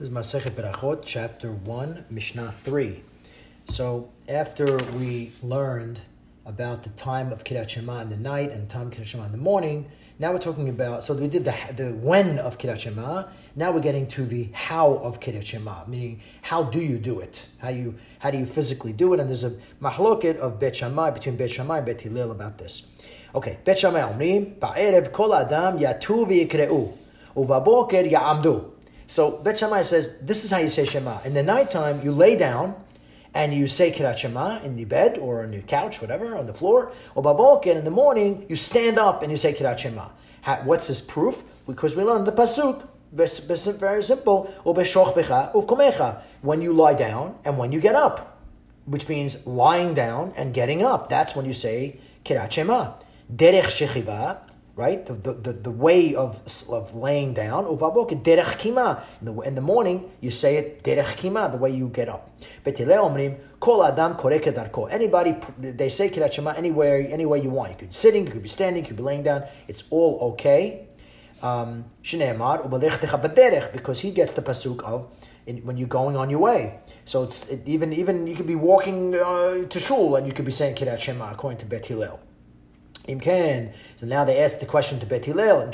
This is Masechet Berachot, chapter 1, Mishnah 3. So after we learned about the time of Kirat Shema in the night and time of Kiddush Shema in the morning, now we're talking about, so we did the, the when of Kirat Shema, now we're getting to the how of Kirat Shema, meaning how do you do it? How you how do you physically do it? And there's a mahloket of Bet Shammai, between Bet Shammai and Bet Hillel about this. Okay, Bet Shammai omrim, ba'erev kol adam yatu v'yikreu, u'baboker ya'amdu. So Bet Shammai says this is how you say Shema. In the nighttime, you lay down and you say Kirat Shema in the bed or on your couch, whatever, on the floor. Or Babok, and in the morning, you stand up and you say Kirat Shema. What's this proof? Because we learned the Pasuk, very simple, when you lie down and when you get up, which means lying down and getting up. That's when you say Kirat Shema. Derech Shechiba, right? The, the, the, the, way of, of laying down. derech kima. In the, in the morning, you say it derech kima, the way you get up. kol adam Anybody, they say kirat shema anywhere, any way you want. You could be sitting, you could be standing, you could be laying down. It's all okay. Um, because he gets the pasuk of in, when you're going on your way. So it's it, even even you could be walking uh, to shul and you could be saying kirat shema according to Bet Hillel. So now they ask the question to Bet Hillel.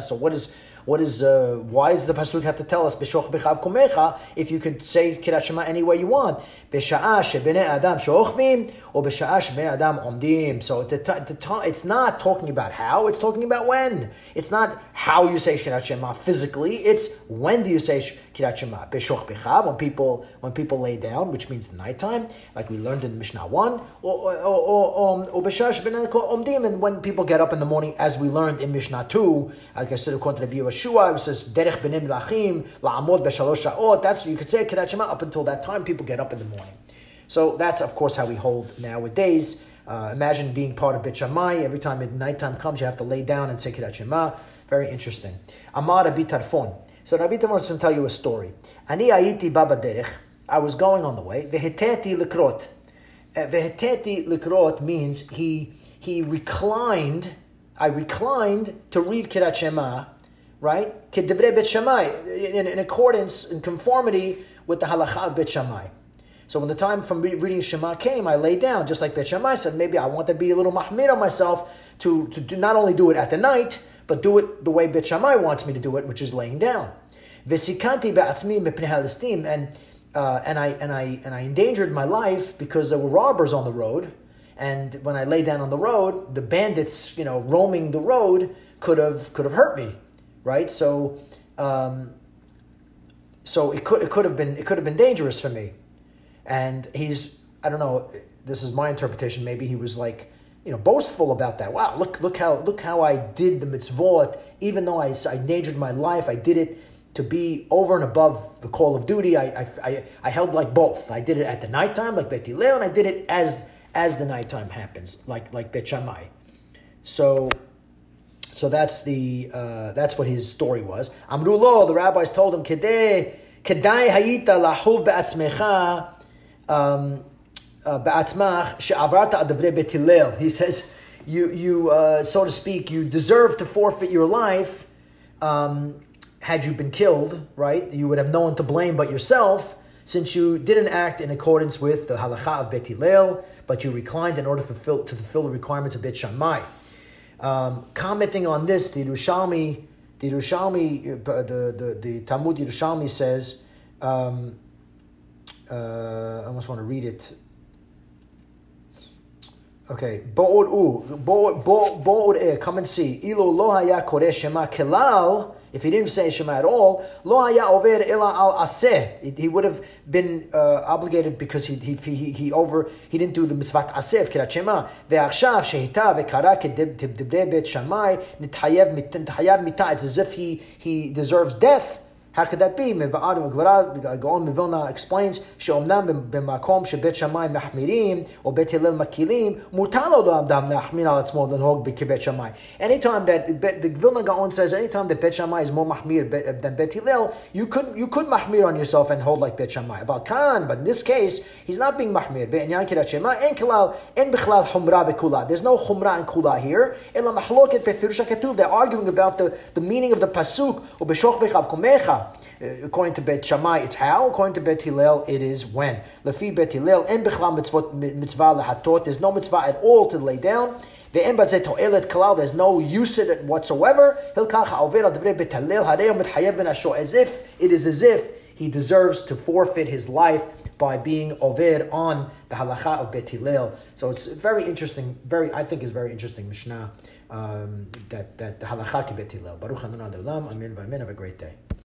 So what is what is uh, why does the pasuk have to tell us b'shoch b'chav komecha if you could say kirat shema any way you want? B'sha'a shebnei adam shochvim or b'sha'a shebnei adam omdim. So the, the, the, it's not talking about how. It's talking about when. It's not how you say kirat shema physically. It's when do you say kirat shema b'shoch b'chav when people when people lay down, which means nighttime, like we learned in Mishnah one, or or or, or b'sha'a shebnei omdim, and when people get up in the morning, as we learned in Mishnah two, like I said according to the Yeshua, it says derech benim lachim la'amod b'shalosh sha'ot. That's you could say Kirat Shema up until that time. People get up in the morning. So that's of course how we hold nowadays. Uh, imagine being part of Bet Shammai. Every time at nighttime comes, you have to lay down and say Kirat Shema. Very interesting. Amar Rabbi Tarfon. So Rabbi Tarfon wants to tell you a story. Ani ayiti baba derech. I was going on the way. Veheteti likrot. Uh, veheteti likrot means he he reclined. I reclined to read Kirat Shema right? Kedivre Bet Shammai, in, in accordance, in conformity with the halacha of Bet Shammai. So when the time from reading Shema came, I lay down, just like Bet Shammai said, maybe I want to be a little mahmir on myself to, to do, not only do it at the night, but do it the way Bet Shammai wants me to do it, which is laying down. Vesikanti be'atzmi mepnei and uh, and I and I and I endangered my life because there were robbers on the road, and when I lay down on the road, the bandits, you know, roaming the road could have could have hurt me right? So, um, so it could it could have been it could have been dangerous for me, and he's I don't know. This is my interpretation. Maybe he was like you know boastful about that. Wow, look look how look how I did the mitzvot. Even though I, I endangered my life, I did it to be over and above the call of duty. I I, I, I held like both. I did it at the nighttime like Bet Hillel, and I did it as as the nighttime happens like like Bet Shammai. So so that's the uh, that's what his story was. Amrulo, the rabbis told him, Kedai hayita um, uh, she'avarta adavre Bet Hillel. He says, you, you uh, so to speak, you deserve to forfeit your life um, had you been killed, right? You would have no one to blame but yourself since you didn't act in accordance with the halacha of Bet Hillel, but you reclined in order to fulfill, to fulfill the requirements of Bet Shammai. Um, commenting on this, the Yerushalmi, the Yerushalmi, uh, the, the, the Talmud Yerushalmi says, um, uh, I almost want to read it. Okay, bo'od u, bo'od come and see. Ilo lo haya kore shema kelal, if he didn't say Shema at all, lo haya over ila al aseh. He would have been uh, obligated because he, he, he, he over he didn't do the mitzvah aseh kirat Shema. Ve'achshav shehita ve'kara kedibdei bet shamai nithayev mita. It's as if he he deserves death. How could that be? Miva'ad Gaon Mivilna explains, She'omnam b'makom shebet shamay mahmirim, or bet hilel makilim, mutalo lo amdam nahmir al atzmo l'nhog b'kibet shamay. Anytime that, the Vilna Gaon says, anytime that bet Shammai is more mahmir than bet Hillel, you could, you could mahmir on yourself and hold like bet shamay. But in this case, he's not being mahmir. Be'inyan kirat shema, en kalal, en bichlal humra v'kula. There's no humra and kula here. Ela mahloket befirusha ketuv. They're arguing about the, the meaning of the pasuk, or b'shoch b'chav kumecha. Uh, according to Bet Shammai, it's how. According to Bet Hillel, it is when. Lefi Bet Hillel, en bechlam mitzvah lehatot. There's no mitzvah at all to lay down. There's no use in it whatsoever. As if it is as if he deserves to forfeit his life by being over on the halacha of Bet Hillel. So it's very interesting. Very, I think, is very interesting Mishnah um, that that the halacha ki Bet Hillel. Baruch Hanun Adolam. Amen. Amen. Have a great day.